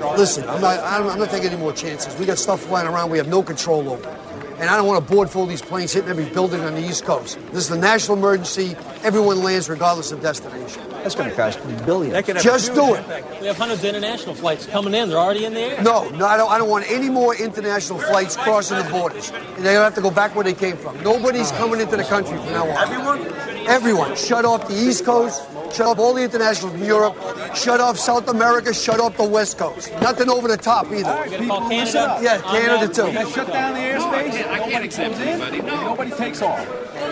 Listen, I'm not, I'm not taking any more chances. We got stuff flying around we have no control over. And I don't want a board full of these planes hitting every building on the East Coast. This is a national emergency. Everyone lands regardless of destination. That's going to cost billions. Just do it. We have hundreds of international flights coming in. They're already in the air. No, no, I don't, I don't want any more international flights crossing the borders. And they have to go back where they came from. Nobody's coming into the country from now on. Everyone? Everyone. Shut off the East Coast. Shut off all the internationals from Europe. Shut off South America. Shut off the West Coast. Nothing over the top either. You're call Canada? Yeah, Canada too. Shut down the airspace. I can't accept anybody. No. Nobody takes off.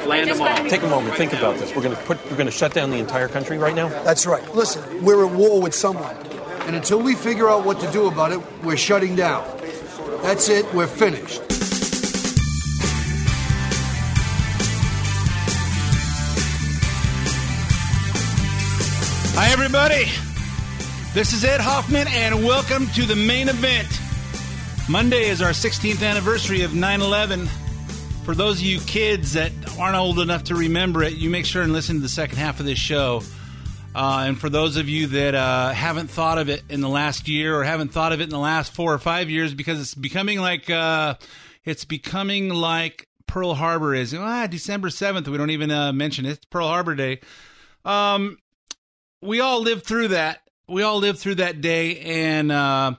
Land them all. Take a moment. Think about this. We're going to put. We're going to shut down the entire country right now. That's right. Listen, we're at war with someone. And until we figure out what to do about it, we're shutting down. That's it. We're finished. Hi, everybody. This is Ed Hoffman, and welcome to the main event. Monday is our 16th anniversary of 9 11. For those of you kids that aren't old enough to remember it, you make sure and listen to the second half of this show. Uh, and for those of you that uh, haven't thought of it in the last year or haven't thought of it in the last four or five years, because it's becoming like uh, it's becoming like Pearl Harbor is. Ah, December seventh. We don't even uh, mention it. It's Pearl Harbor Day. Um, we all lived through that. We all lived through that day, and uh,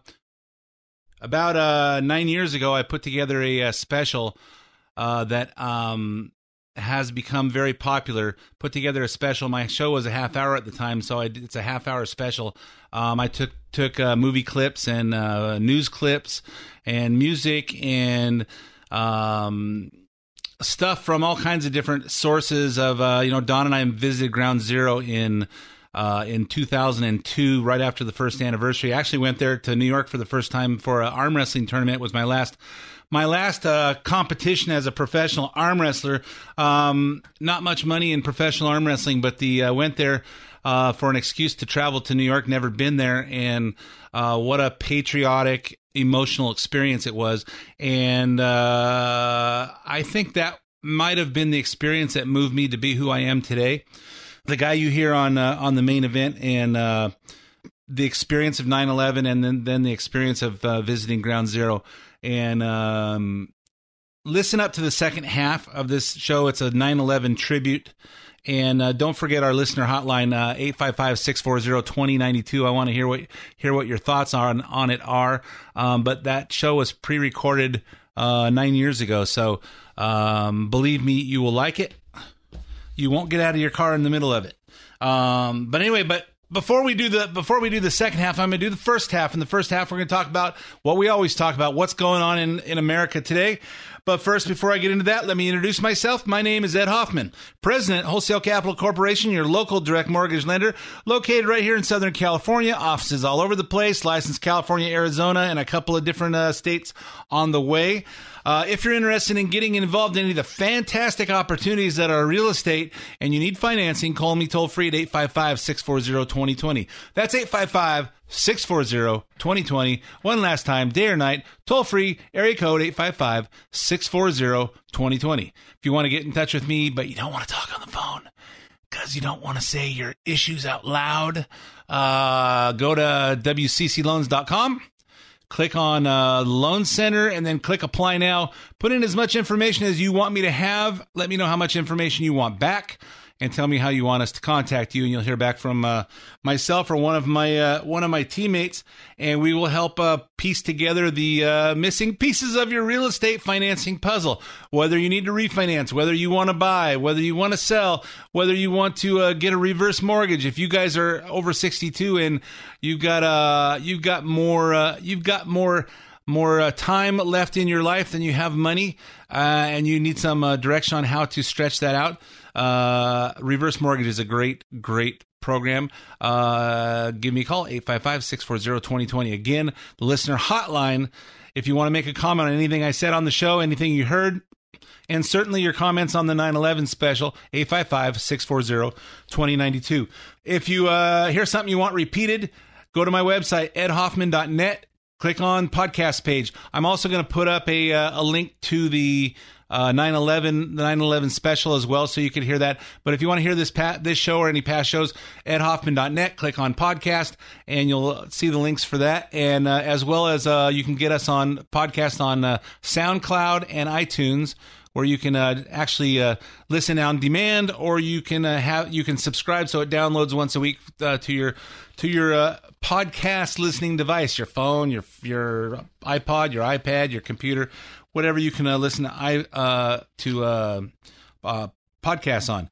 about uh, nine years ago, I put together a, uh special uh, that um, has become very popular. Put together a special. My show was a half hour at the time, so I, it's a half hour special. Um, I took took uh, movie clips and uh, news clips and music and um, stuff from all kinds of different sources. Of you know, Don and I visited Ground Zero in. Uh, in 2002, right after the first anniversary, I actually went there to New York for the first time for an arm wrestling tournament. It was my last my last uh, competition as a professional arm wrestler. Um, not much money in professional arm wrestling, but the uh, went there uh, for an excuse to travel to New York. Never been there, and uh, what a patriotic, emotional experience it was. And uh, I think that might have been the experience that moved me to be who I am today. The guy you hear on uh, on the main event and the experience of 9-11 and then, then the experience of visiting Ground Zero and um, listen up to the second half of this show. It's a 9 11 tribute. And uh, don't forget our listener hotline, uh, 855 640 2092. I want to hear what hear what your thoughts on, on it are. Um, but that show was pre recorded uh, nine years ago. So um, believe me, you will like it. You won't get out of your car in the middle of it. Um, but anyway, but before we do the before we do the second half, I'm going to do the first half. In the first half, we're going to talk about what we always talk about, what's going on in in America today. But first, before I get into that, let me introduce myself. My name is Ed Hoffman, President, Wholesale Capital Corporation, your local direct mortgage lender, located right here in Southern California. Offices all over the place, licensed California, Arizona, and a couple of different uh, states on the way. Uh, if you're interested in getting involved in any of the fantastic opportunities that are real estate and you need financing, call me toll free at 855 640 2020. That's 855 640 2020. One last time, day or night, toll free, area code 855 640 2020. If you want to get in touch with me, but you don't want to talk on the phone, because you don't want to say your issues out loud, uh, go to WCCLoans.com click on uh, Loan Center, and then click Apply Now. Put in as much information as you want me to have. Let me know how much information you want back, and tell me how you want us to contact you. And you'll hear back from uh, myself or one of my uh, one of my teammates, and we will help uh, piece together the uh, missing pieces of your real estate financing puzzle. Whether you need to refinance, whether you want to buy, whether you want to sell, whether you want to uh, get a reverse mortgage. If you guys are over sixty two and you've got uh you've got more uh, you've got more more uh, time left in your life than you have money, uh, and you need some uh, direction on how to stretch that out. Uh, reverse mortgage is a great, great program. Uh, give me a call, 855-640-2020. Again, the listener hotline. If you want to make a comment on anything I said on the show, anything you heard, and certainly your comments on the 9-11 special 855-640-2092 if you uh, hear something you want repeated go to my website edhoffman.net click on podcast page i'm also going to put up a, uh, a link to the uh, 9/11, the 9/11 special as well, so you can hear that. But if you want to hear this pa- this show or any past shows, edhoffman.net, click on podcast, and you'll see the links for that. And uh, as well as uh, you can get us on podcast on uh, SoundCloud and iTunes where you can uh, actually uh, listen on demand, or you can uh, have you can subscribe so it downloads once a week uh, to your to your uh, podcast listening device, your phone, your your iPod, your iPad, your computer, whatever you can uh, listen to i to podcasts on.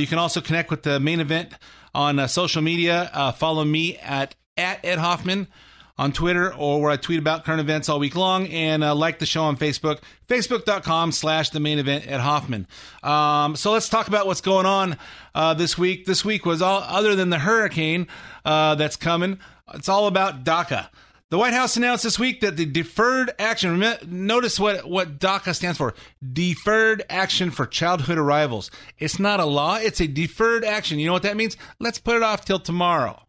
you can also connect with the main event on social media. follow me at at Ed Hoffman on Twitter or where I tweet about current events all week long and uh, like the show on Facebook, facebook.com slash the main event at Hoffman. Um, so let's talk about what's going on uh, this week. This week was all other than the hurricane uh, that's coming. It's all about DACA. The White House announced this week that the deferred action, notice what, what DACA stands for Deferred Action for Childhood Arrivals. It's not a law, it's a deferred action. You know what that means? Let's put it off till tomorrow.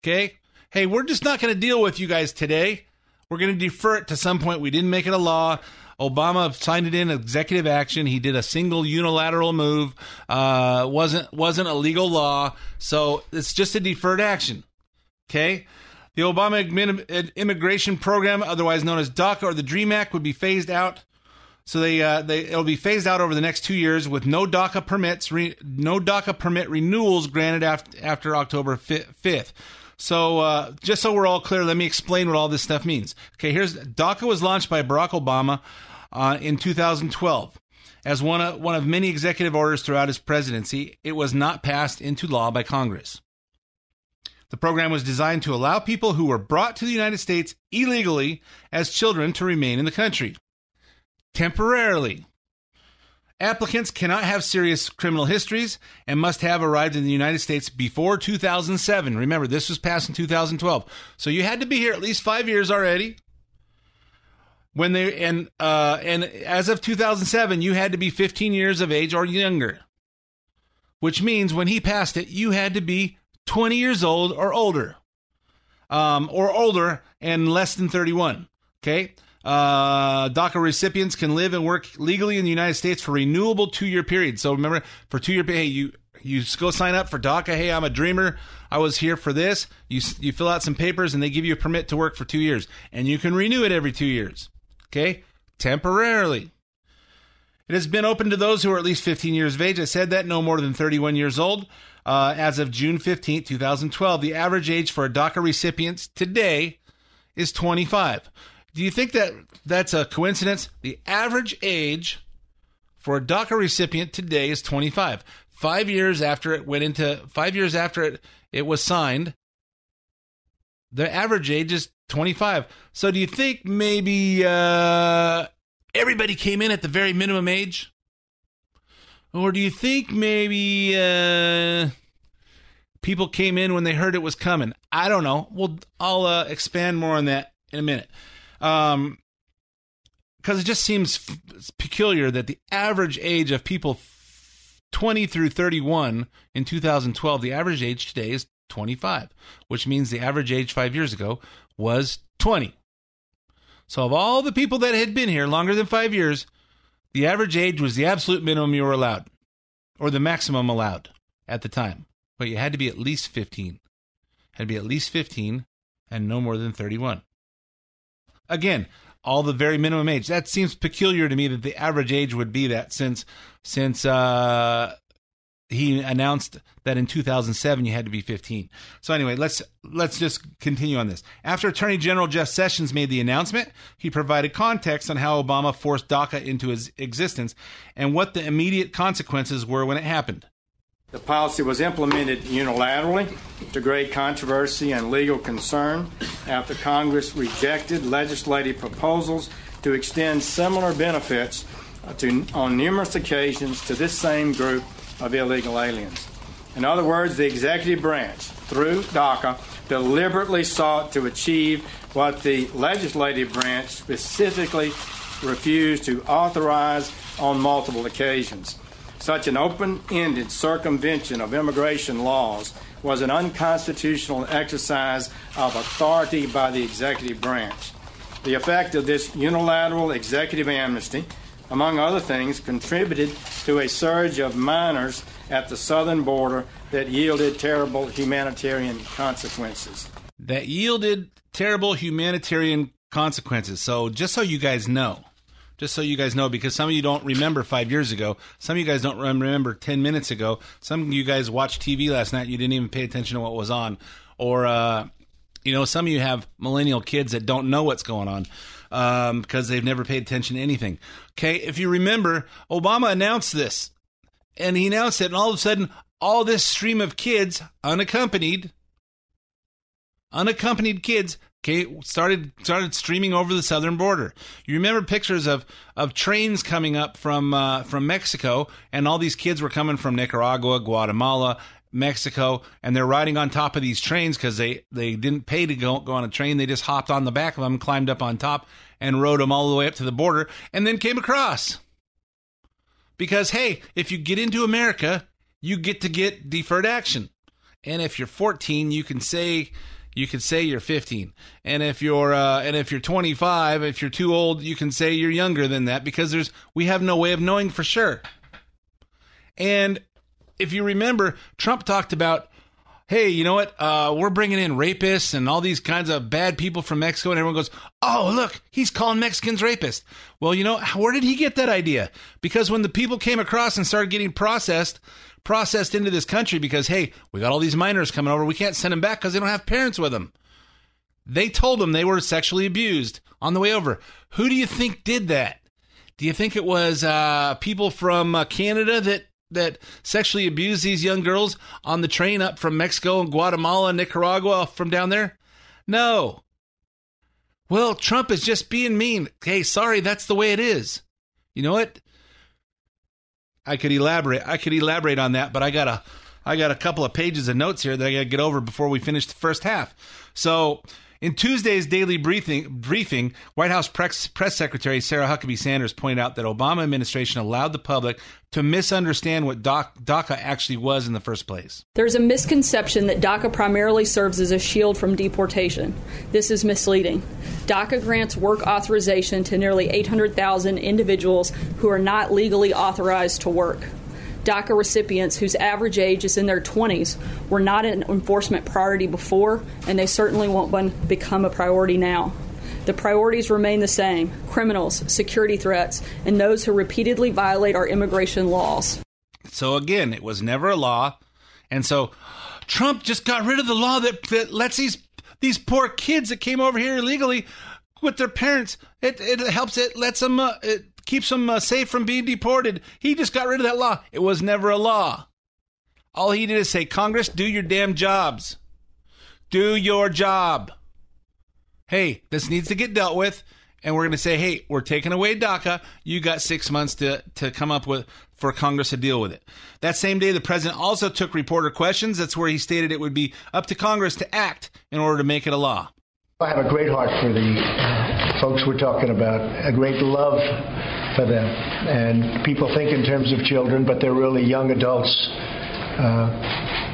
Okay? Hey, we're just not going to deal with you guys today. We're going to defer it to some point. We didn't make it a law. Obama signed it in executive action. He did a single unilateral move. Uh, wasn't wasn't a legal law, so it's just a deferred action. Okay. The Obama immigration program, otherwise known as DACA or the DREAM Act, would be phased out. So they uh, they it'll be phased out over the next two years with no DACA permits, re, no DACA permit renewals granted after after October fifth. So, uh, just so we're all clear, let me explain what all this stuff means. Okay, here's DACA was launched by Barack Obama uh, in 2012 as one of, one of many executive orders throughout his presidency. It was not passed into law by Congress. The program was designed to allow people who were brought to the United States illegally as children to remain in the country temporarily Applicants cannot have serious criminal histories and must have arrived in the United States before 2007. Remember, this was passed in 2012. So you had to be here at least five years already. When they and uh, and as of 2007, you had to be 15 years of age or younger, which means when he passed it, you had to be 20 years old or older, um, or older and less than 31. Okay, uh, DACA recipients can live and work legally in the United States for renewable two year period. So remember, for two year, hey, you you go sign up for DACA. Hey, I'm a dreamer. I was here for this. You you fill out some papers and they give you a permit to work for two years, and you can renew it every two years. Okay, temporarily. It has been open to those who are at least 15 years of age. I said that no more than 31 years old. Uh, as of June 15, 2012, the average age for a DACA recipient today is 25. Do you think that that's a coincidence? The average age for a DACA recipient today is 25. Five years after it went into, five years after it, it was signed, the average age is 25. So do you think maybe uh, everybody came in at the very minimum age? Or do you think maybe uh, people came in when they heard it was coming? I don't know. Well, I'll uh, expand more on that in a minute. Um, because it just seems f- peculiar that the average age of people 20 through 31 in 2012, the average age today is 25, which means the average age five years ago was 20. So, of all the people that had been here longer than five years, the average age was the absolute minimum you were allowed, or the maximum allowed at the time. But you had to be at least 15. Had to be at least 15 and no more than 31. Again, all the very minimum age. That seems peculiar to me that the average age would be that since since uh, he announced that in 2007 you had to be 15. So anyway, let's let's just continue on this. After Attorney General Jeff Sessions made the announcement, he provided context on how Obama forced DACA into his existence and what the immediate consequences were when it happened. The policy was implemented unilaterally to great controversy and legal concern after Congress rejected legislative proposals to extend similar benefits uh, to, on numerous occasions to this same group of illegal aliens. In other words, the executive branch, through DACA, deliberately sought to achieve what the legislative branch specifically refused to authorize on multiple occasions. Such an open ended circumvention of immigration laws was an unconstitutional exercise of authority by the executive branch. The effect of this unilateral executive amnesty, among other things, contributed to a surge of minors at the southern border that yielded terrible humanitarian consequences. That yielded terrible humanitarian consequences. So, just so you guys know, just so you guys know, because some of you don't remember five years ago, some of you guys don't remember 10 minutes ago, some of you guys watched TV last night, you didn't even pay attention to what was on, or, uh, you know, some of you have millennial kids that don't know what's going on um, because they've never paid attention to anything. Okay, if you remember, Obama announced this, and he announced it, and all of a sudden, all this stream of kids, unaccompanied, unaccompanied kids, okay, started started streaming over the southern border. You remember pictures of of trains coming up from uh, from Mexico, and all these kids were coming from Nicaragua, Guatemala, Mexico, and they're riding on top of these trains because they they didn't pay to go go on a train. They just hopped on the back of them, climbed up on top, and rode them all the way up to the border, and then came across. Because hey, if you get into America, you get to get deferred action, and if you're 14, you can say you could say you're 15 and if you're uh, and if you're 25 if you're too old you can say you're younger than that because there's we have no way of knowing for sure. And if you remember trump talked about hey you know what? Uh, we're bringing in rapists and all these kinds of bad people from mexico. And everyone goes oh look he's calling mexicans rapists. Well you know where did he get that idea? Because when the people came across and started getting processed processed into this country because hey, we got all these minors coming over. We can't send them back because they don't have parents with them. They told them they were sexually abused on the way over. Who do you think did that? Do you think it was uh, people from uh, Canada that that sexually abused these young girls on the train up from Mexico and Guatemala, and Nicaragua, from down there? No. Well, Trump is just being mean. Hey, sorry, that's the way it is. You know what? I could elaborate. I could elaborate on that, but I got a, I got a couple of pages of notes here that I got to get over before we finish the first half. So, in Tuesday's daily briefing, briefing, White House press, press Secretary Sarah Huckabee Sanders pointed out that Obama administration allowed the public to misunderstand what DACA actually was in the first place. There's a misconception that DACA primarily serves as a shield from deportation. This is misleading. DACA grants work authorization to nearly 800,000 individuals who are not legally authorized to work. DACA recipients whose average age is in their 20s were not an enforcement priority before, and they certainly won't become a priority now. The priorities remain the same criminals, security threats, and those who repeatedly violate our immigration laws. So, again, it was never a law. And so Trump just got rid of the law that, that lets these, these poor kids that came over here illegally with their parents, it, it helps, it lets them, uh, it keeps them uh, safe from being deported. He just got rid of that law. It was never a law. All he did is say, Congress, do your damn jobs. Do your job. Hey, this needs to get dealt with. And we're going to say, hey, we're taking away DACA. You got six months to, to come up with for Congress to deal with it. That same day, the president also took reporter questions. That's where he stated it would be up to Congress to act in order to make it a law. I have a great heart for the folks we're talking about, a great love for them. And people think in terms of children, but they're really young adults. Uh,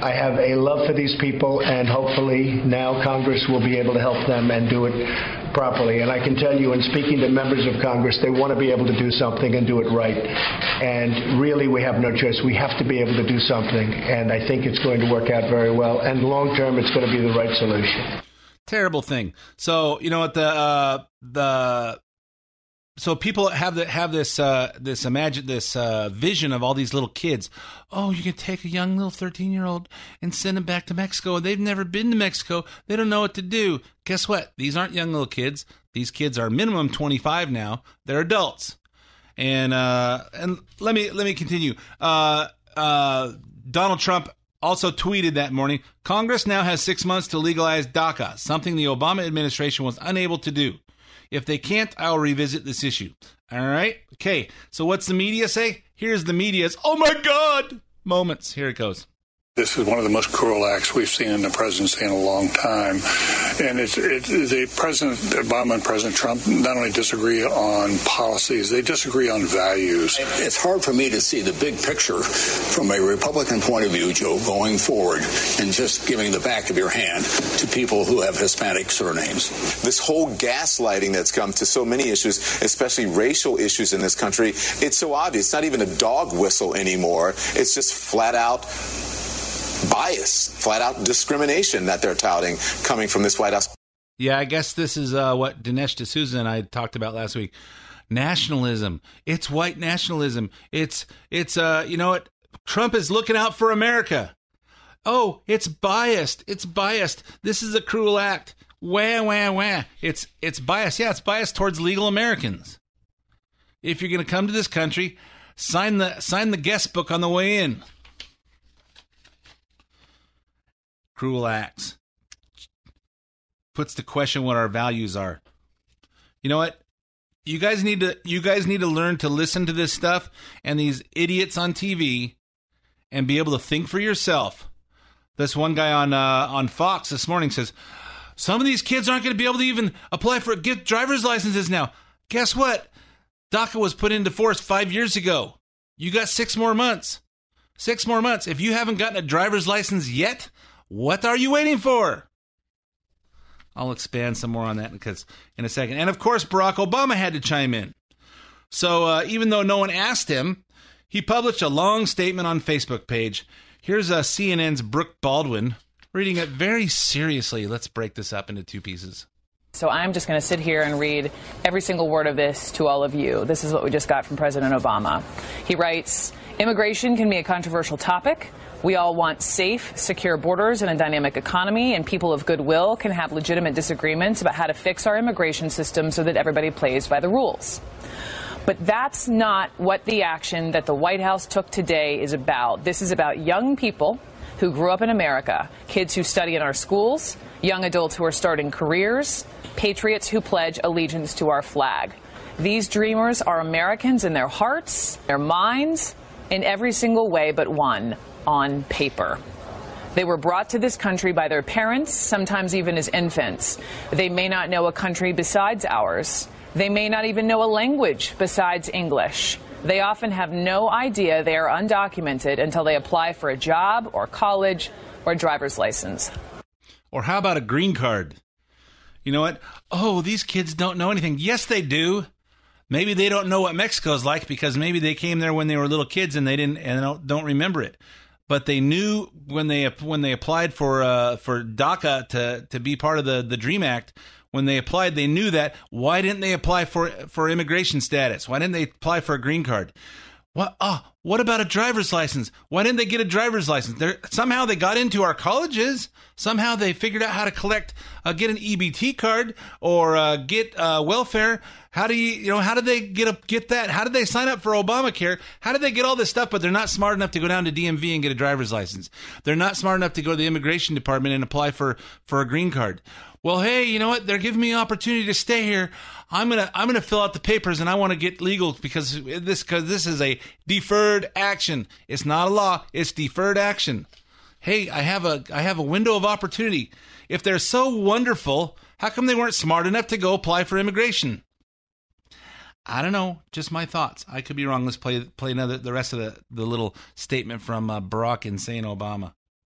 I have a love for these people, and hopefully now Congress will be able to help them and do it properly. And I can tell you, in speaking to members of Congress, they want to be able to do something and do it right. And really, we have no choice. We have to be able to do something, and I think it's going to work out very well. And long term, it's going to be the right solution. Terrible thing. So you know what the uh, the so people have the, have this uh, this imagine this uh, vision of all these little kids. Oh, you can take a young little thirteen year old and send them back to Mexico. They've never been to Mexico. They don't know what to do. Guess what? These aren't young little kids. These kids are minimum twenty five now. They're adults. And uh, and let me let me continue. Uh, uh, Donald Trump also tweeted that morning Congress now has six months to legalize DACA, something the Obama administration was unable to do. If they can't, I'll revisit this issue. All right? Okay. So what's the media say? Here's the media's, oh my God, moments. Here it goes. This is one of the most cruel acts we've seen in the presidency in a long time. And it's, it, the President Obama and President Trump not only disagree on policies, they disagree on values. It's hard for me to see the big picture from a Republican point of view, Joe, going forward and just giving the back of your hand to people who have Hispanic surnames. This whole gaslighting that's come to so many issues, especially racial issues in this country, it's so obvious. It's not even a dog whistle anymore. It's just flat out bias, flat out discrimination that they're touting coming from this White House. Yeah, I guess this is uh, what Dinesh D'Souza and I talked about last week. Nationalism. It's white nationalism. It's it's uh you know what? Trump is looking out for America. Oh, it's biased. It's biased. This is a cruel act. Wah wah wah. It's it's biased. Yeah, it's biased towards legal Americans. If you're going to come to this country, sign the sign the guest book on the way in. Cruel acts. Puts to question what our values are. You know what? You guys need to you guys need to learn to listen to this stuff and these idiots on TV and be able to think for yourself. This one guy on uh, on Fox this morning says some of these kids aren't going to be able to even apply for get driver's licenses now. Guess what? DACA was put into force five years ago. You got six more months. Six more months. If you haven't gotten a driver's license yet, what are you waiting for? I'll expand some more on that because in a second. And of course, Barack Obama had to chime in. So uh, even though no one asked him, he published a long statement on Facebook page. Here's uh, CNN's Brooke Baldwin reading it very seriously. Let's break this up into two pieces. So I'm just going to sit here and read every single word of this to all of you. This is what we just got from President Obama. He writes Immigration can be a controversial topic. We all want safe, secure borders and a dynamic economy, and people of goodwill can have legitimate disagreements about how to fix our immigration system so that everybody plays by the rules. But that's not what the action that the White House took today is about. This is about young people who grew up in America, kids who study in our schools, young adults who are starting careers, patriots who pledge allegiance to our flag. These dreamers are Americans in their hearts, their minds, in every single way but one on paper. They were brought to this country by their parents, sometimes even as infants. They may not know a country besides ours. They may not even know a language besides English. They often have no idea they are undocumented until they apply for a job or college or driver's license. Or how about a green card? You know what? Oh, these kids don't know anything. Yes, they do. Maybe they don't know what Mexico's like because maybe they came there when they were little kids and they didn't and don't, don't remember it but they knew when they when they applied for uh, for DACA to to be part of the the Dream Act. When they applied, they knew that. Why didn't they apply for for immigration status? Why didn't they apply for a green card? What? Oh, what about a driver's license? Why didn't they get a driver's license? They're, somehow they got into our colleges. Somehow they figured out how to collect, uh, get an EBT card or uh, get uh, welfare. How do you, you know, how did they get a, get that? How did they sign up for Obamacare? How did they get all this stuff? But they're not smart enough to go down to DMV and get a driver's license. They're not smart enough to go to the immigration department and apply for for a green card. Well, hey, you know what? They're giving me opportunity to stay here. I'm gonna I'm gonna fill out the papers and I want to get legal because this because this is a deferred action. It's not a law. It's deferred action. Hey, I have a I have a window of opportunity. If they're so wonderful, how come they weren't smart enough to go apply for immigration? I don't know. Just my thoughts. I could be wrong. Let's play play another the rest of the, the little statement from uh, Barack insane Obama.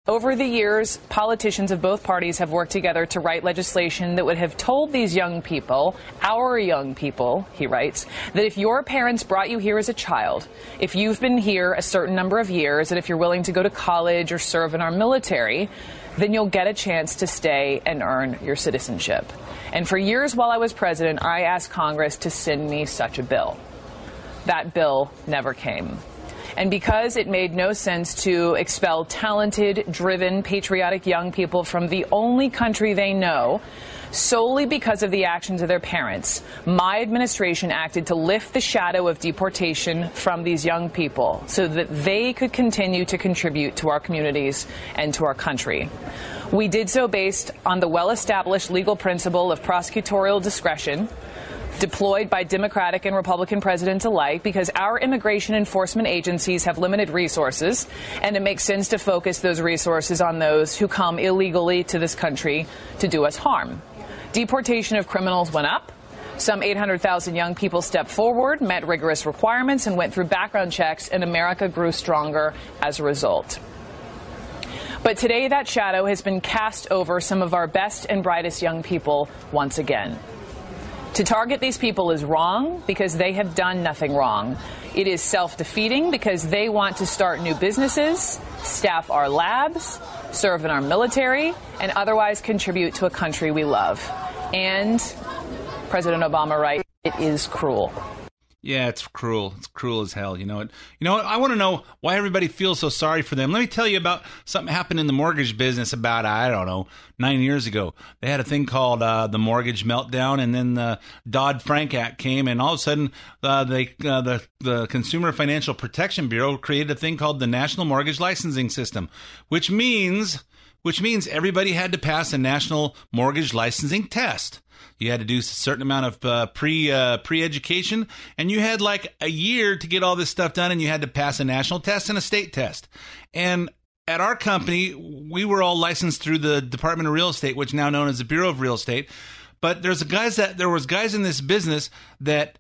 Over the years, politicians of both parties have worked together to write legislation that would have told these young people, our young people, he writes, that if your parents brought you here as a child, if you've been here a certain number of years, and if you're willing to go to college or serve in our military, then you'll get a chance to stay and earn your citizenship. And for years while I was president, I asked Congress to send me such a bill. That bill never came. And because it made no sense to expel talented, driven, patriotic young people from the only country they know, solely because of the actions of their parents, my administration acted to lift the shadow of deportation from these young people so that they could continue to contribute to our communities and to our country. We did so based on the well established legal principle of prosecutorial discretion deployed by Democratic and Republican presidents alike because our immigration enforcement agencies have limited resources, and it makes sense to focus those resources on those who come illegally to this country to do us harm. Deportation of criminals went up. Some 800,000 young people stepped forward, met rigorous requirements, and went through background checks, and America grew stronger as a result. But today, that shadow has been cast over some of our best and brightest young people once again. To target these people is wrong because they have done nothing wrong. It is self defeating because they want to start new businesses, staff our labs, serve in our military, and otherwise contribute to a country we love. And President Obama writes, it is cruel. Yeah, it's cruel. It's cruel as hell. You know what? You know what? I want to know why everybody feels so sorry for them. Let me tell you about something happened in the mortgage business about I don't know nine years ago. They had a thing called uh, the mortgage meltdown, and then the Dodd Frank Act came, and all of a sudden, uh, they uh, the the Consumer Financial Protection Bureau created a thing called the National Mortgage Licensing System, which means which means everybody had to pass a national mortgage licensing test. You had to do a certain amount of uh, pre uh, pre education, and you had like a year to get all this stuff done, and you had to pass a national test and a state test. And at our company, we were all licensed through the Department of Real Estate, which now known as the Bureau of Real Estate. But there's guys that there was guys in this business that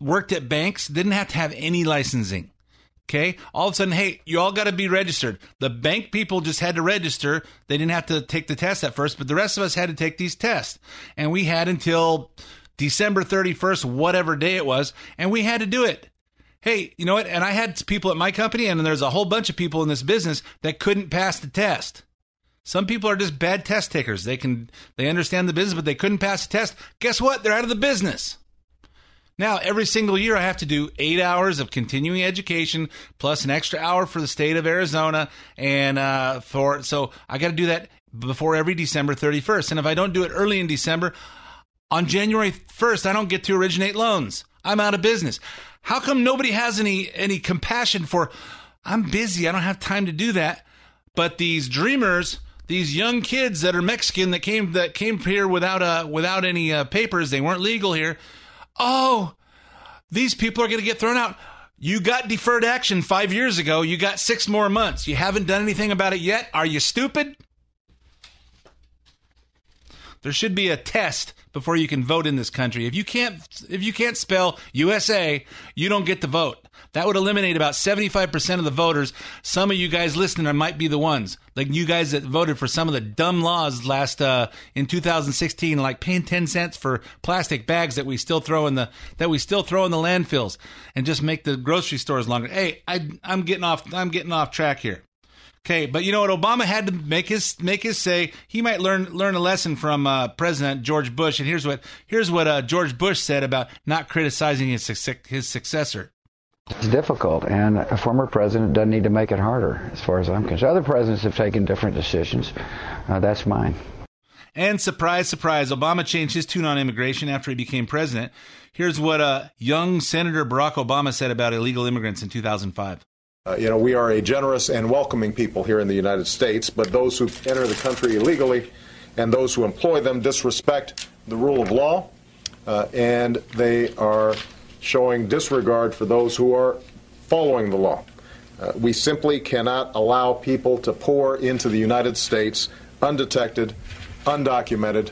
worked at banks didn't have to have any licensing. Okay. All of a sudden, hey, you all got to be registered. The bank people just had to register. They didn't have to take the test at first, but the rest of us had to take these tests. And we had until December 31st, whatever day it was, and we had to do it. Hey, you know what? And I had people at my company, and there's a whole bunch of people in this business that couldn't pass the test. Some people are just bad test takers. They can they understand the business, but they couldn't pass the test. Guess what? They're out of the business. Now, every single year, I have to do eight hours of continuing education plus an extra hour for the state of Arizona, and uh, for so I got to do that before every December 31st. And if I don't do it early in December, on January 1st, I don't get to originate loans. I'm out of business. How come nobody has any any compassion for? I'm busy. I don't have time to do that. But these dreamers, these young kids that are Mexican that came that came here without uh without any uh, papers, they weren't legal here oh, these people are going to get thrown out. You got deferred action five years ago. You got six more months. You haven't done anything about it yet. Are you stupid? There should be a test before you can vote in this country. If you can't if you can't spell USA, you don't get to vote. That would eliminate about 75% of the voters. Some of you guys listening might be the ones. Like you guys that voted for some of the dumb laws last uh, in 2016 like paying 10 cents for plastic bags that we still throw in the that we still throw in the landfills and just make the grocery stores longer. Hey, I I'm getting off I'm getting off track here. Okay, but you know what? Obama had to make his make his say. He might learn learn a lesson from uh, President George Bush, and here's what here's what uh, George Bush said about not criticizing his his successor. It's difficult, and a former president doesn't need to make it harder, as far as I'm concerned. Other presidents have taken different decisions. Uh, that's mine. And surprise, surprise, Obama changed his tune on immigration after he became president. Here's what uh, young Senator Barack Obama said about illegal immigrants in 2005. Uh, you know, we are a generous and welcoming people here in the United States, but those who enter the country illegally and those who employ them disrespect the rule of law, uh, and they are showing disregard for those who are following the law. Uh, we simply cannot allow people to pour into the United States undetected, undocumented,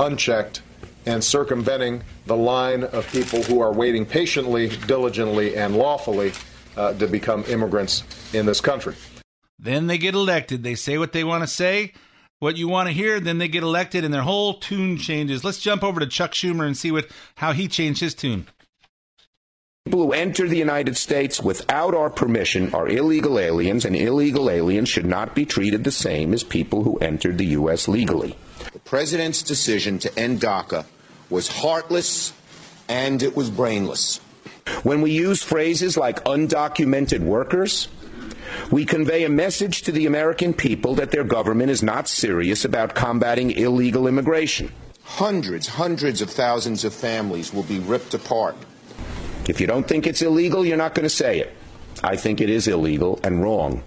unchecked, and circumventing the line of people who are waiting patiently, diligently, and lawfully uh, to become immigrants in this country. Then they get elected. They say what they want to say, what you want to hear. Then they get elected, and their whole tune changes. Let's jump over to Chuck Schumer and see what how he changed his tune. People who enter the United States without our permission are illegal aliens, and illegal aliens should not be treated the same as people who entered the U.S. legally. The president's decision to end DACA was heartless and it was brainless. When we use phrases like undocumented workers, we convey a message to the American people that their government is not serious about combating illegal immigration. Hundreds, hundreds of thousands of families will be ripped apart. If you don't think it's illegal, you're not going to say it. I think it is illegal and wrong.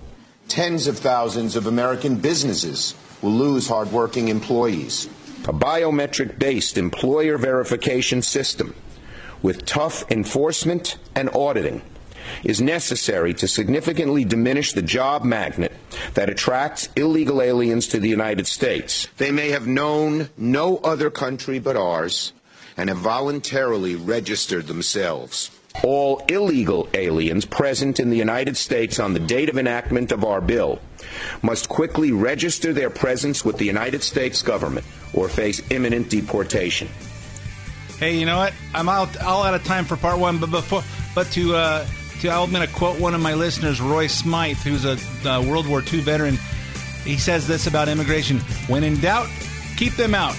Tens of thousands of American businesses will lose hardworking employees. a biometric based employer verification system with tough enforcement and auditing is necessary to significantly diminish the job magnet that attracts illegal aliens to the United States. They may have known no other country but ours and have voluntarily registered themselves. All illegal aliens present in the United States on the date of enactment of our bill must quickly register their presence with the United States government or face imminent deportation. Hey, you know what? I'm out all out of time for part one, but before, but to uh, to I'm going to quote one of my listeners, Roy Smythe, who's a World War II veteran. He says this about immigration: When in doubt, keep them out.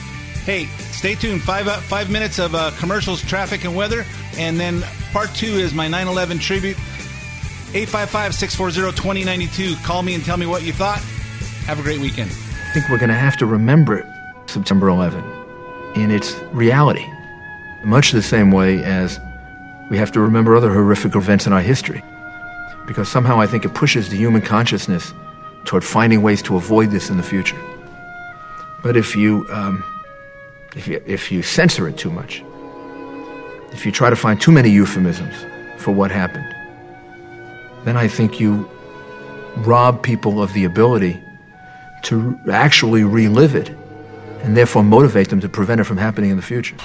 Hey, stay tuned. Five uh, five minutes of uh, commercials, traffic, and weather, and then part two is my 9/11 tribute. 855-640-2092. Call me and tell me what you thought. Have a great weekend. I think we're going to have to remember September 11 in its reality, much the same way as we have to remember other horrific events in our history. Because somehow I think it pushes the human consciousness toward finding ways to avoid this in the future. But if you, um, if you, if you censor it too much, if you try to find too many euphemisms for what happened, then I think you rob people of the ability to actually relive it and therefore motivate them to prevent it from happening in the future.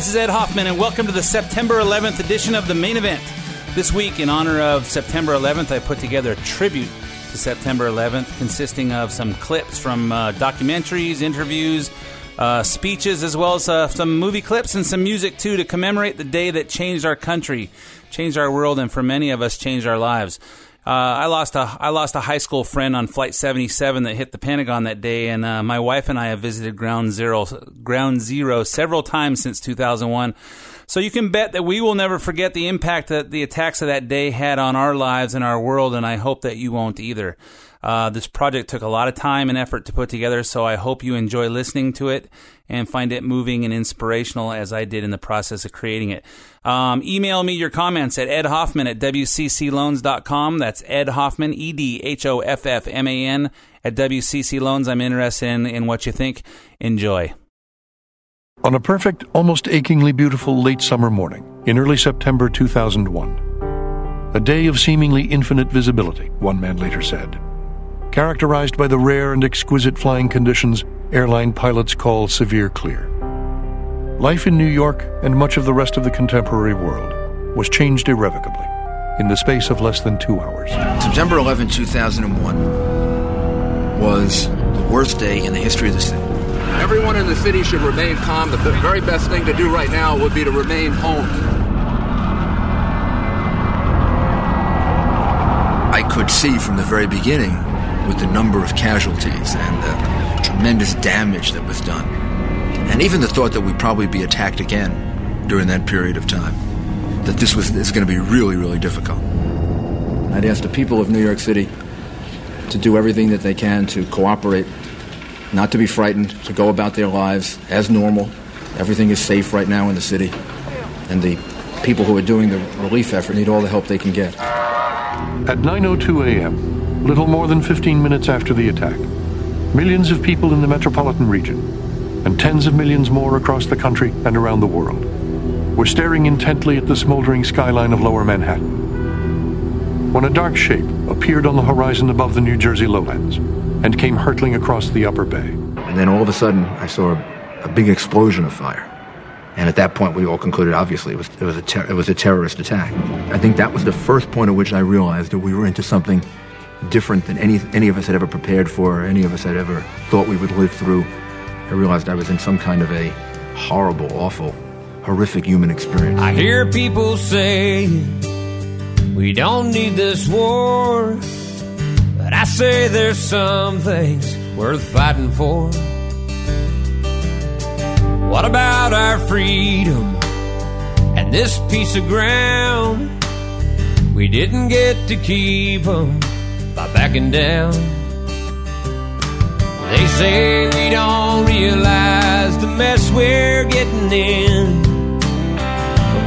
This is Ed Hoffman, and welcome to the September 11th edition of the main event. This week, in honor of September 11th, I put together a tribute to September 11th, consisting of some clips from uh, documentaries, interviews, uh, speeches, as well as uh, some movie clips and some music, too, to commemorate the day that changed our country, changed our world, and for many of us, changed our lives. Uh, I lost a I lost a high school friend on Flight 77 that hit the Pentagon that day, and uh, my wife and I have visited Ground Zero Ground Zero several times since 2001. So you can bet that we will never forget the impact that the attacks of that day had on our lives and our world, and I hope that you won't either. Uh, this project took a lot of time and effort to put together, so I hope you enjoy listening to it and find it moving and inspirational as I did in the process of creating it. Um, email me your comments at Ed Hoffman at wccloans.com. That's Ed Hoffman, E D H O F F M A N, at WCC Loans. I'm interested in, in what you think. Enjoy. On a perfect, almost achingly beautiful late summer morning in early September 2001, a day of seemingly infinite visibility, one man later said, characterized by the rare and exquisite flying conditions airline pilots call severe clear. Life in New York and much of the rest of the contemporary world was changed irrevocably in the space of less than two hours. September 11, 2001 was the worst day in the history of the city. Everyone in the city should remain calm. The very best thing to do right now would be to remain home. I could see from the very beginning with the number of casualties and the tremendous damage that was done, and even the thought that we'd probably be attacked again during that period of time, that this was this going to be really, really difficult. I'd ask the people of New York City to do everything that they can to cooperate, not to be frightened, to go about their lives as normal. Everything is safe right now in the city, and the people who are doing the relief effort need all the help they can get. At 9:02 a.m., little more than 15 minutes after the attack, millions of people in the metropolitan region and tens of millions more across the country and around the world were staring intently at the smoldering skyline of lower Manhattan. When a dark shape appeared on the horizon above the New Jersey lowlands and came hurtling across the upper bay. And then all of a sudden, I saw a, a big explosion of fire. And at that point, we all concluded, obviously, it was, it, was a ter- it was a terrorist attack. I think that was the first point at which I realized that we were into something different than any, any of us had ever prepared for, or any of us had ever thought we would live through. I realized I was in some kind of a horrible, awful, horrific human experience. I hear people say we don't need this war, but I say there's some things worth fighting for. What about our freedom and this piece of ground, we didn't get to keep 'em by backing down. They say we don't realize the mess we're getting in.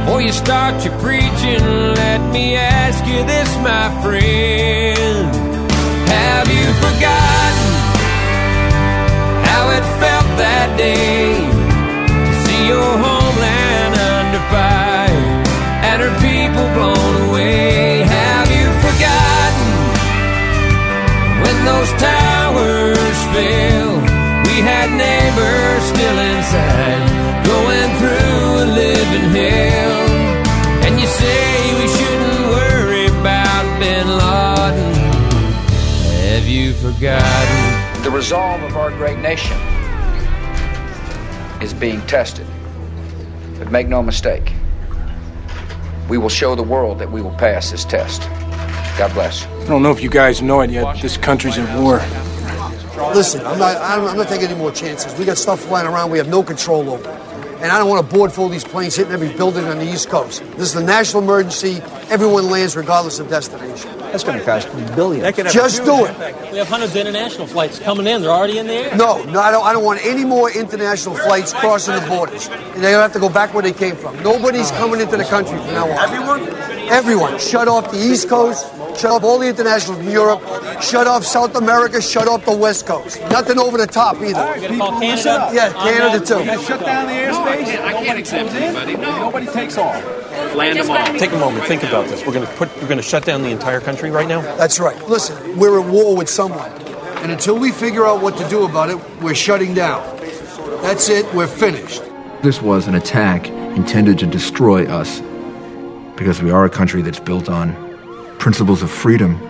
Before you start your preaching, let me ask you this, my friend. Have you forgotten how it felt that day to see your homeland those towers fell? We had neighbors still inside, going through a living hell. And you say we shouldn't worry about Bin Laden. Have you forgotten? The resolve of our great nation is being tested. But make no mistake, we will show the world that we will pass this test. God bless. I don't know if you guys know it yet. This country's at war. Listen, I'm not, I'm, I'm not taking any more chances. We got stuff flying around we have no control over. And I don't want to board full of these planes hitting every building on the East Coast. This is a national emergency. Everyone lands regardless of destination. That's going to cost billions. Just do it. We have hundreds of international flights coming in. They're already in the air. No, no, I don't, I don't want any more international flights crossing the borders. And they have to go back where they came from. Nobody's coming into the country from now on. Everyone? Everyone. Shut off the East Coast. Shut off all the international from Europe. Shut off South America. Shut off the West Coast. Nothing over the top either. Gonna call Canada? Yeah, Canada too. They shut down the airspace. I can't accept anybody. No. Nobody takes off. Land them all. Take a moment. Think about this. We're going to put. We're going to shut down the entire country right now. That's right. Listen, we're at war with someone. And until we figure out what to do about it, we're shutting down. That's it. We're finished. This was an attack intended to destroy us because we are a country that's built on principles of freedom.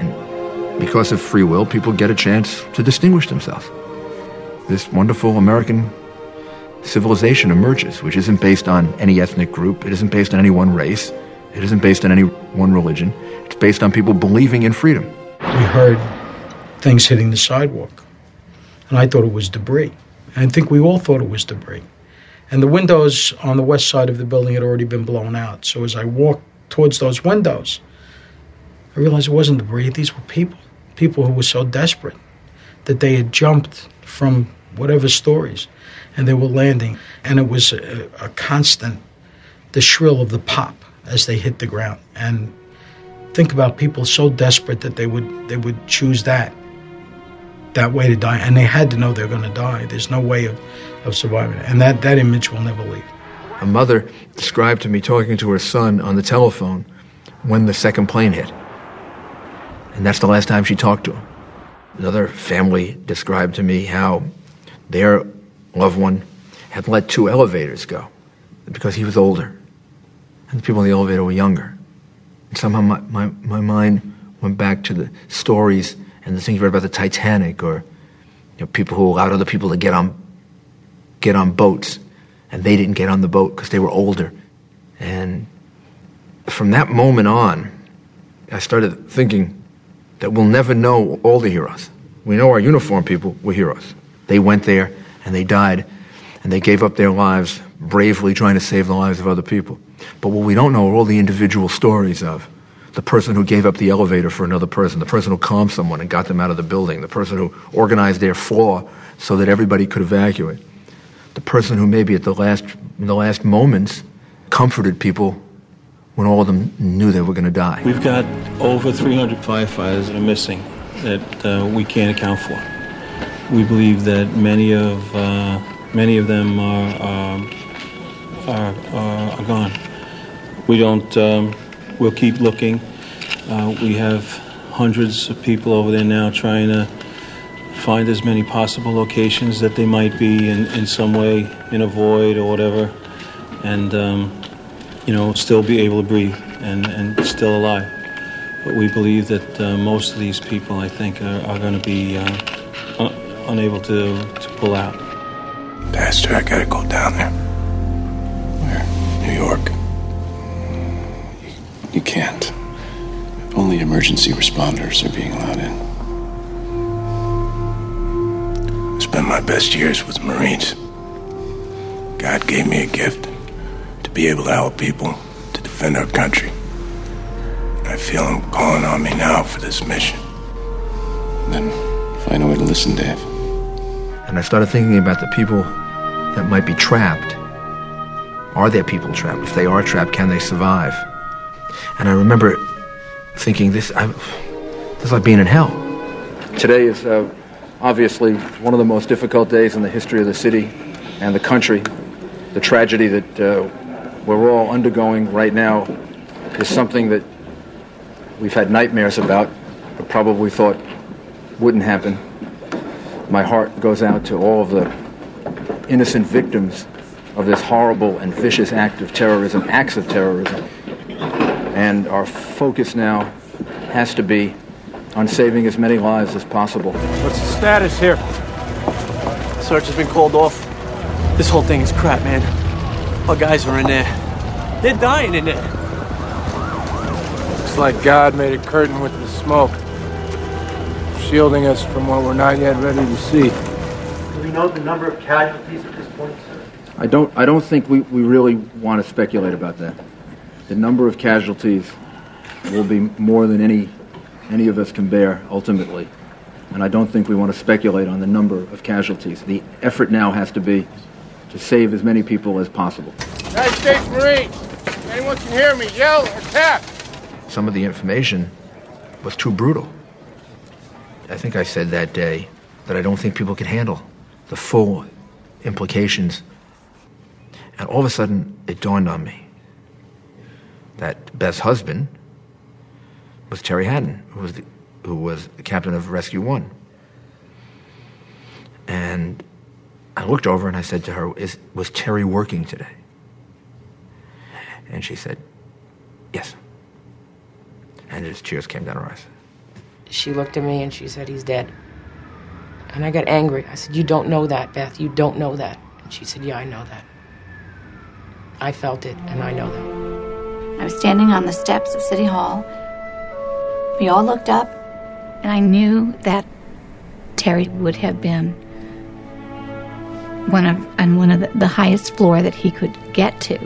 And because of free will, people get a chance to distinguish themselves. This wonderful American civilization emerges, which isn't based on any ethnic group, it isn't based on any one race, it isn't based on any one religion. It's based on people believing in freedom. we heard things hitting the sidewalk. And I thought it was debris. I think we all thought it was debris. And the windows on the west side of the building had already been blown out. So as I walked towards those windows, I realized it wasn't debris. These were people. People who were so desperate that they had jumped from whatever stories and they were landing. And it was a, a constant, the shrill of the pop as they hit the ground. And think about people so desperate that they would they would choose that that way to die and they had to know they're going to die there's no way of, of surviving and that that image will never leave A mother described to me talking to her son on the telephone when the second plane hit. And that's the last time she talked to him. Another family described to me how their loved one had let two elevators go because he was older and the people in the elevator were younger. And somehow my, my, my mind went back to the stories and the things you read about the Titanic or you know, people who allowed other people to get on, get on boats and they didn't get on the boat because they were older. And from that moment on, I started thinking that we'll never know all the heroes. We know our uniform people were heroes. They went there and they died and they gave up their lives bravely trying to save the lives of other people. But what we don't know are all the individual stories of the person who gave up the elevator for another person, the person who calmed someone and got them out of the building, the person who organized their floor so that everybody could evacuate, the person who maybe at the last, in the last moments comforted people when all of them knew they were going to die. We've got over 300 firefighters that are missing that uh, we can't account for. We believe that many of uh, many of them are um, are, are, are gone. We don't. Um, we'll keep looking. Uh, we have hundreds of people over there now trying to find as many possible locations that they might be in, in some way in a void or whatever, and um, you know still be able to breathe and, and still alive. But we believe that uh, most of these people, I think, are, are going to be uh, un- unable to, to pull out. Pastor, I gotta go down there. Where? New York. You, you can't. Only emergency responders are being allowed in. I spent my best years with Marines. God gave me a gift to be able to help people to defend our country. I feel him calling on me now for this mission. Then find a way to listen, Dave. And I started thinking about the people that might be trapped. Are there people trapped? If they are trapped, can they survive? And I remember thinking, this, I, this is like being in hell. Today is uh, obviously one of the most difficult days in the history of the city and the country. The tragedy that uh, we're all undergoing right now is something that we've had nightmares about, but probably thought wouldn't happen. My heart goes out to all of the innocent victims of this horrible and vicious act of terrorism, acts of terrorism. And our focus now has to be on saving as many lives as possible. What's the status here? Search has been called off. This whole thing is crap, man. Our guys are in there. They're dying in there. Looks like God made a curtain with the smoke, shielding us from what we're not yet ready to see. Do we know the number of casualties at this point, sir? I don't, I don't think we, we really want to speculate about that. The number of casualties will be more than any, any of us can bear ultimately. And I don't think we want to speculate on the number of casualties. The effort now has to be to save as many people as possible. United States Marines, anyone can hear me, yell or tap. Some of the information was too brutal. I think I said that day that I don't think people can handle the full implications. And all of a sudden, it dawned on me that Beth's husband was Terry Hatton, who was the, who was the captain of Rescue One. And I looked over and I said to her, Is, Was Terry working today? And she said, Yes. And just tears came down her eyes. She looked at me and she said, He's dead. And I got angry. I said, You don't know that, Beth. You don't know that. And she said, Yeah, I know that. I felt it, and I know that. I was standing on the steps of City Hall. We all looked up, and I knew that Terry would have been one of on one of the, the highest floor that he could get to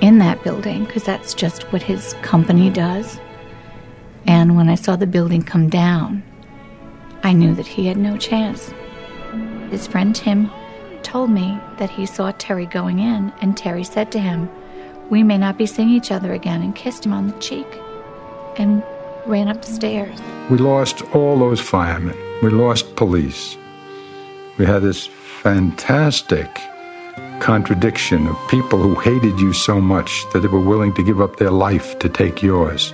in that building because that's just what his company does. And when I saw the building come down, I knew that he had no chance. His friend Tim told me that he saw Terry going in, and Terry said to him, We may not be seeing each other again, and kissed him on the cheek and ran up the stairs. We lost all those firemen. We lost police. We had this fantastic contradiction of people who hated you so much that they were willing to give up their life to take yours.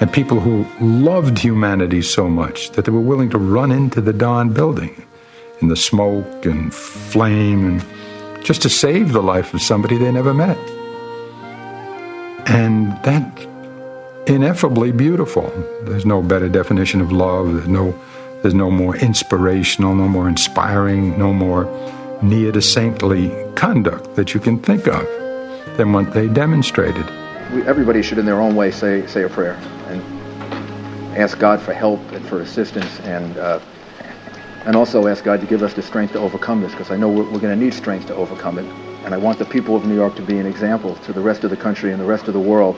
And people who loved humanity so much that they were willing to run into the Don building in the smoke and flame and just to save the life of somebody they never met. And that ineffably beautiful. There's no better definition of love. There's no there's no more inspirational, no more inspiring, no more near to saintly conduct that you can think of than what they demonstrated. Everybody should, in their own way, say say a prayer and ask God for help and for assistance, and uh, and also ask God to give us the strength to overcome this, because I know we're, we're going to need strength to overcome it. And I want the people of New York to be an example to the rest of the country and the rest of the world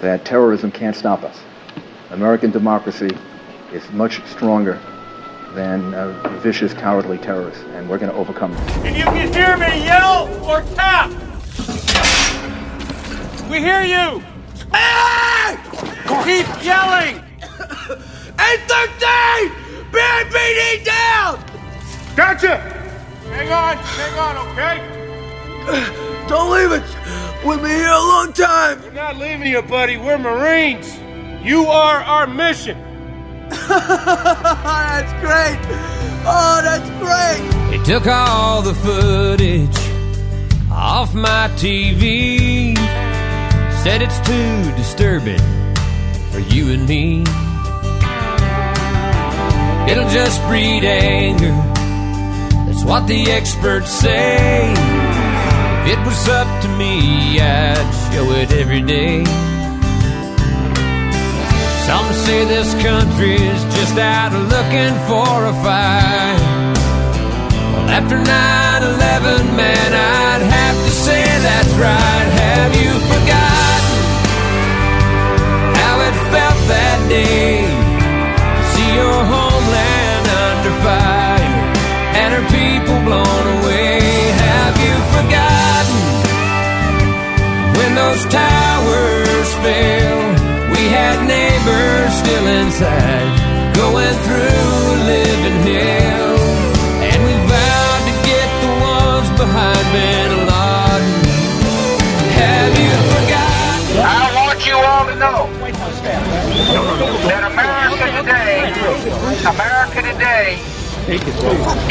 that terrorism can't stop us. American democracy is much stronger than uh, vicious, cowardly terrorists, and we're going to overcome it. If you can hear me, yell or tap. We hear you. Keep yelling. 813! PAPD down! Gotcha! Hang on, hang on, okay? Don't leave us! We've been here a long time! We're not leaving you, buddy. We're Marines. You are our mission. that's great! Oh, that's great! They took all the footage off my TV. Said it's too disturbing for you and me. It'll just breed anger. That's what the experts say. If it was up to me, I'd show it every day. Some say this country's just out looking for a fight. Well, after 9 11, man, I'd have to say. that's right. Have you forgotten how it felt that day to see your homeland under fire and her people blown away? Have you forgotten when those towers fell? Still inside, going through living hell, and we vowed to get the ones behind Laden. Have you forgotten? I want you all to know that America today, America today,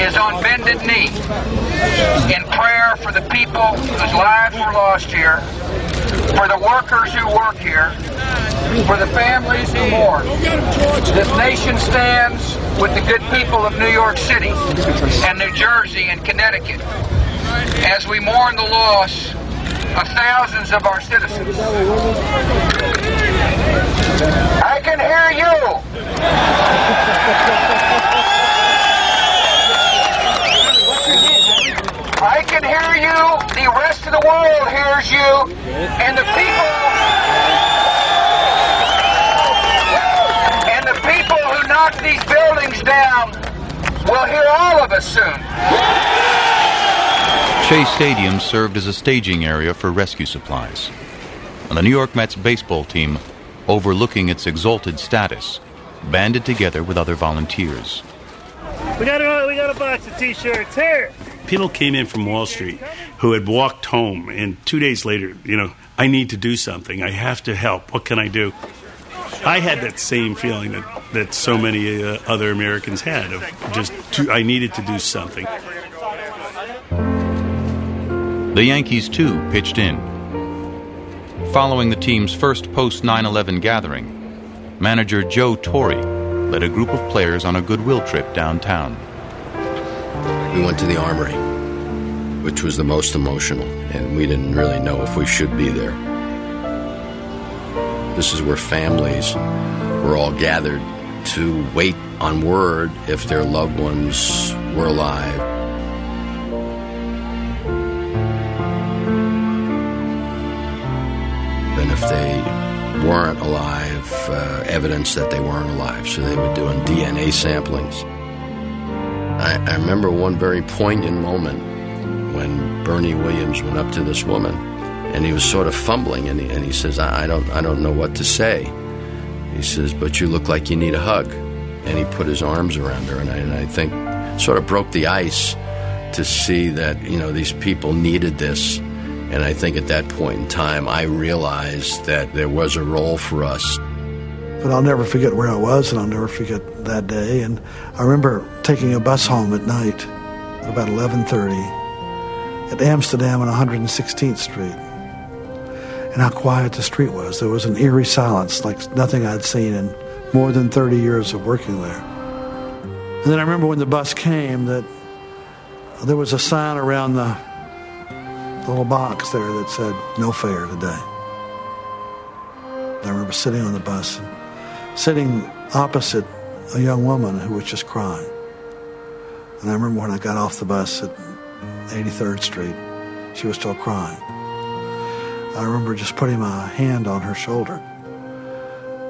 is on bended knee in prayer for the people whose lives were lost here, for the workers who work here, for the families who mourn. This nation stands with the good people of New York City and New Jersey and Connecticut as we mourn the loss of thousands of our citizens. I can hear you. I can hear you. The rest of the world hears you. And the people. And the people who knocked these buildings down will hear all of us soon. Shea Stadium served as a staging area for rescue supplies. And the New York Mets baseball team, overlooking its exalted status, banded together with other volunteers. We got a we got a box of T-shirts here. People came in from Wall Street who had walked home, and two days later, you know, I need to do something. I have to help. What can I do? I had that same feeling that, that so many uh, other Americans had of just to, I needed to do something. The Yankees, too, pitched in. Following the team's first post 9 11 gathering, manager Joe Torre led a group of players on a goodwill trip downtown. We went to the Armory, which was the most emotional, and we didn't really know if we should be there. This is where families were all gathered to wait on word if their loved ones were alive. And if they weren't alive, uh, evidence that they weren't alive. So they were doing DNA samplings. I, I remember one very poignant moment when Bernie Williams went up to this woman and he was sort of fumbling and he, and he says, I, I, don't, I don't know what to say. He says, but you look like you need a hug. And he put his arms around her and I, and I think sort of broke the ice to see that, you know, these people needed this. And I think at that point in time, I realized that there was a role for us. But I'll never forget where I was, and I'll never forget that day. And I remember taking a bus home at night at about 11:30 at Amsterdam and 116th Street, and how quiet the street was. There was an eerie silence, like nothing I'd seen in more than 30 years of working there. And then I remember when the bus came that there was a sign around the little box there that said "No fare today." I remember sitting on the bus, sitting opposite a young woman who was just crying. And I remember when I got off the bus at 83rd Street, she was still crying. I remember just putting my hand on her shoulder.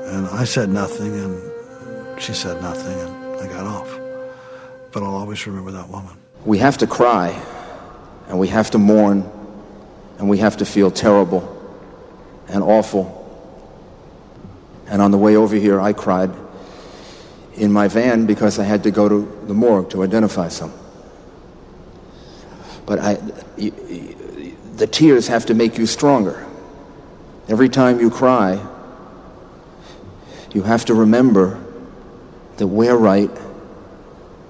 And I said nothing, and she said nothing, and I got off. But I'll always remember that woman. We have to cry, and we have to mourn, and we have to feel terrible and awful. And on the way over here, I cried in my van because I had to go to the morgue to identify some. But I, the tears have to make you stronger. Every time you cry, you have to remember that we're right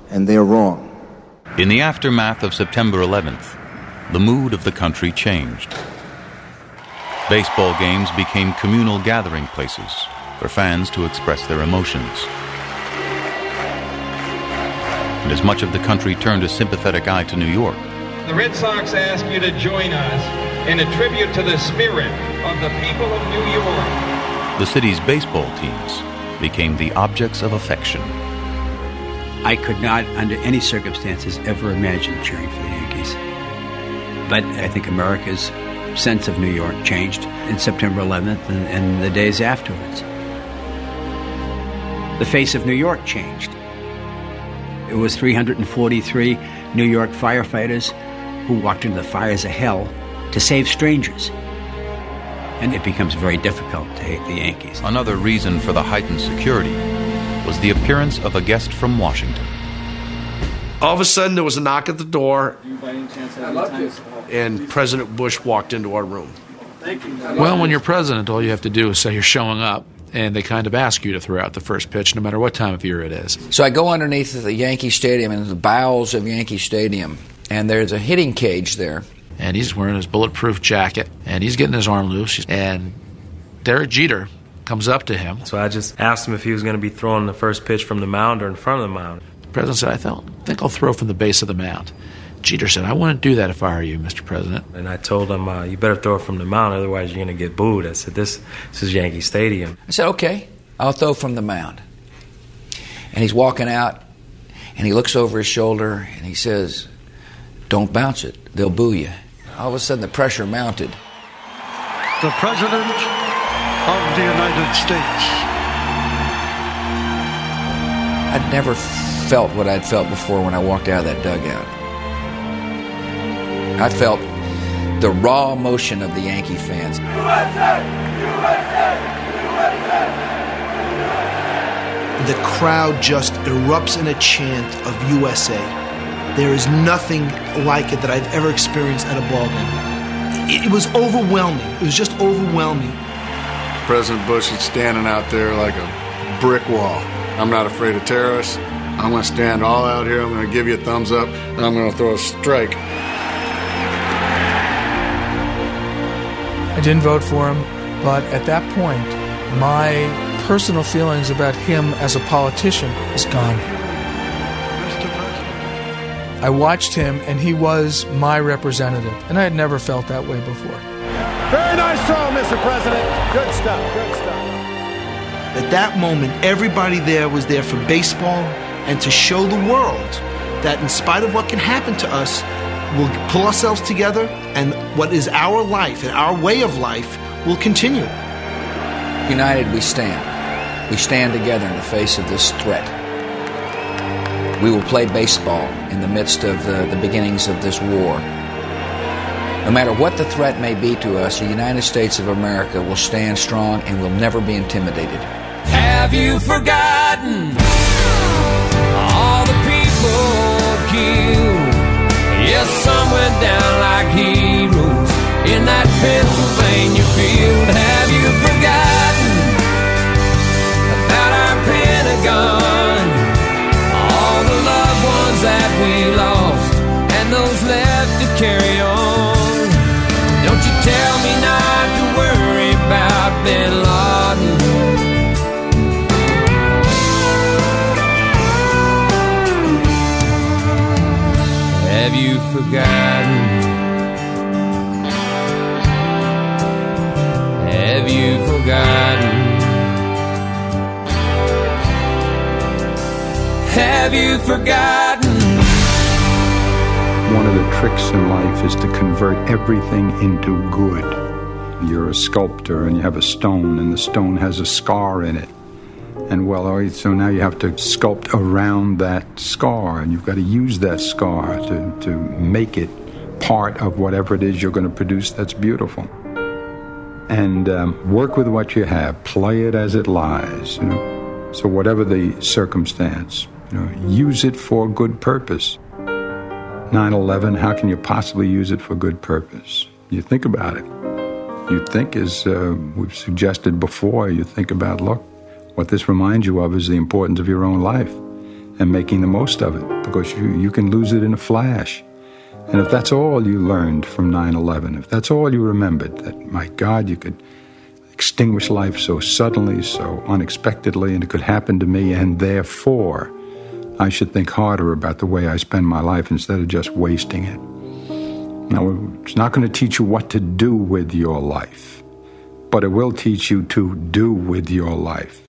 and they're wrong. In the aftermath of September 11th, the mood of the country changed. Baseball games became communal gathering places for fans to express their emotions. And as much of the country turned a sympathetic eye to New York, The Red Sox ask you to join us in a tribute to the spirit of the people of New York. the city's baseball teams became the objects of affection. I could not, under any circumstances, ever imagine cheering for the Yankees. But I think America's sense of New York changed in September 11th and, and the days afterwards. The face of New York changed. It was 343 New York firefighters who walked into the fires of hell to save strangers. And it becomes very difficult to hate the Yankees. Another reason for the heightened security was the appearance of a guest from Washington. All of a sudden, there was a knock at the door, and President Bush walked into our room. Well, when you're president, all you have to do is say you're showing up, and they kind of ask you to throw out the first pitch, no matter what time of year it is. So I go underneath the Yankee Stadium in the bowels of Yankee Stadium, and there's a hitting cage there. And he's wearing his bulletproof jacket, and he's getting his arm loose, and Derek Jeter comes up to him. So I just asked him if he was going to be throwing the first pitch from the mound or in front of the mound. The president said, I think I'll throw from the base of the mound. Jeter said, I wouldn't do that if I were you, Mr. President. And I told him, uh, you better throw it from the mound, otherwise you're going to get booed. I said, this, this is Yankee Stadium. I said, okay, I'll throw from the mound. And he's walking out, and he looks over his shoulder, and he says, don't bounce it. They'll boo you. All of a sudden, the pressure mounted. The President of the United States. I'd never felt what I'd felt before when I walked out of that dugout. I felt the raw emotion of the Yankee fans. USA! USA! USA! The crowd just erupts in a chant of USA. There is nothing like it that I've ever experienced at a ball game. It was overwhelming. It was just overwhelming. President Bush is standing out there like a brick wall. I'm not afraid of terrorists. I'm going to stand all out here. I'm going to give you a thumbs up, and I'm going to throw a strike. I didn't vote for him, but at that point, my personal feelings about him as a politician is gone. I watched him, and he was my representative, and I had never felt that way before. Very nice throw, Mr. President. Good stuff, good stuff. At that moment, everybody there was there for baseball and to show the world that in spite of what can happen to us, we'll pull ourselves together and what is our life and our way of life will continue. United we stand. We stand together in the face of this threat. We will play baseball in the midst of the, the beginnings of this war. No matter what the threat may be to us, the United States of America will stand strong and will never be intimidated. Have you forgotten all the people killed? Yes, some went down like heroes in that Pennsylvania field. Have you forgotten about our Pentagon? All the loved ones that we lost and those left to carry on. Don't you tell me not to worry about Bin Laden. Have you forgotten? Have you forgotten? Have you forgotten? One of the tricks in life is to convert everything into good. You're a sculptor and you have a stone, and the stone has a scar in it. And well, so now you have to sculpt around that scar, and you've got to use that scar to, to make it part of whatever it is you're going to produce that's beautiful. And um, work with what you have, play it as it lies, you know. So, whatever the circumstance, you know, use it for good purpose. 9 11, how can you possibly use it for good purpose? You think about it. You think, as uh, we've suggested before, you think about, look, what this reminds you of is the importance of your own life and making the most of it because you, you can lose it in a flash. And if that's all you learned from 9 11, if that's all you remembered, that my God, you could extinguish life so suddenly, so unexpectedly, and it could happen to me, and therefore I should think harder about the way I spend my life instead of just wasting it. Now, it's not going to teach you what to do with your life, but it will teach you to do with your life.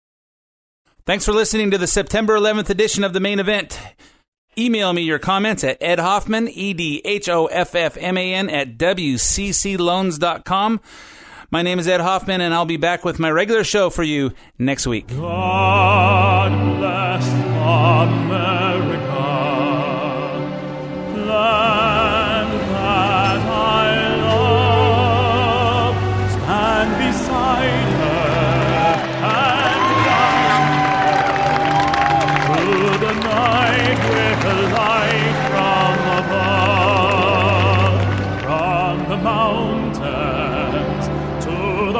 Thanks for listening to the September 11th edition of the main event. Email me your comments at Ed Hoffman, E D H O F F M A N, at WCCLoans.com. My name is Ed Hoffman, and I'll be back with my regular show for you next week. God bless America,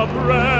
the prairies,